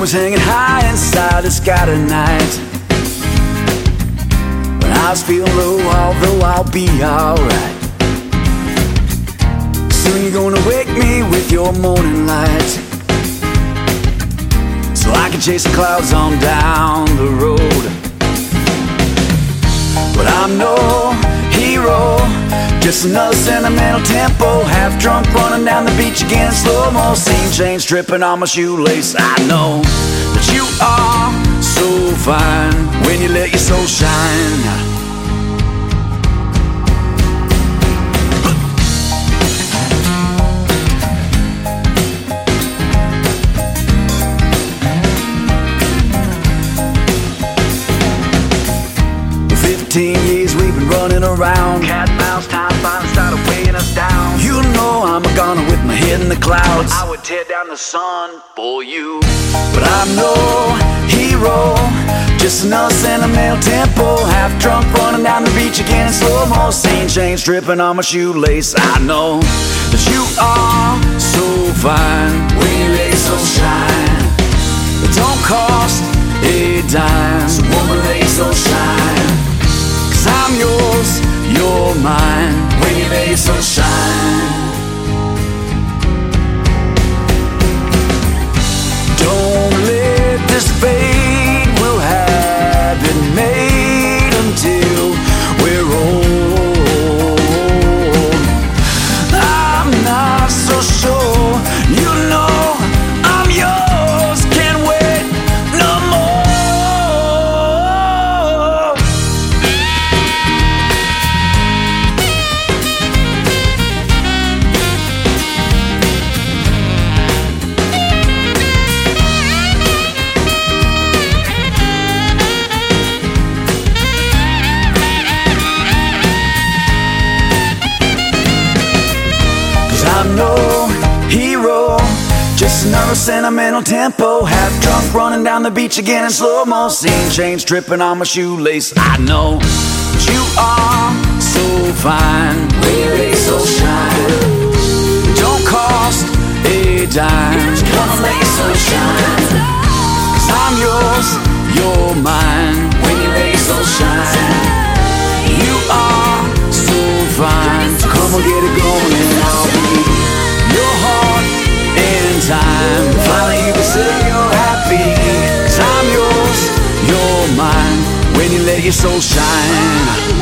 was hanging high inside the sky tonight. When I was feeling low, although I'll be alright. Soon you're gonna wake me with your morning light. So I can chase the clouds on down the road. But I'm no hero, just another sentimental tempo. Half drunk, running down the beach again in slow mo. Same chains dripping on my shoelace. I know when you let your soul shine. Fifteen years we've been running around. Cat mouse, time finally started weighing us down. You know I'm a goner with my head in the clouds. I would tear down the sun for you. But I'm no hero, just another sentimental tempo. Half drunk, running down the beach again in slow mo. Same chains dripping on my shoelace. I know that you are so fine when your soul shine. It don't cost a dime. So woman, your soul shine. Cause I'm yours, you're mine. When your soul shine. Just another sentimental tempo. Half drunk, running down the beach again in slow mo. Seeing chains dripping on my shoelace. I know that you are so fine. Let your shine, don't cost a dime. Come on, let your soul shine. Cause I'm yours, you're mine. When you your soul shine, you are your soul shine.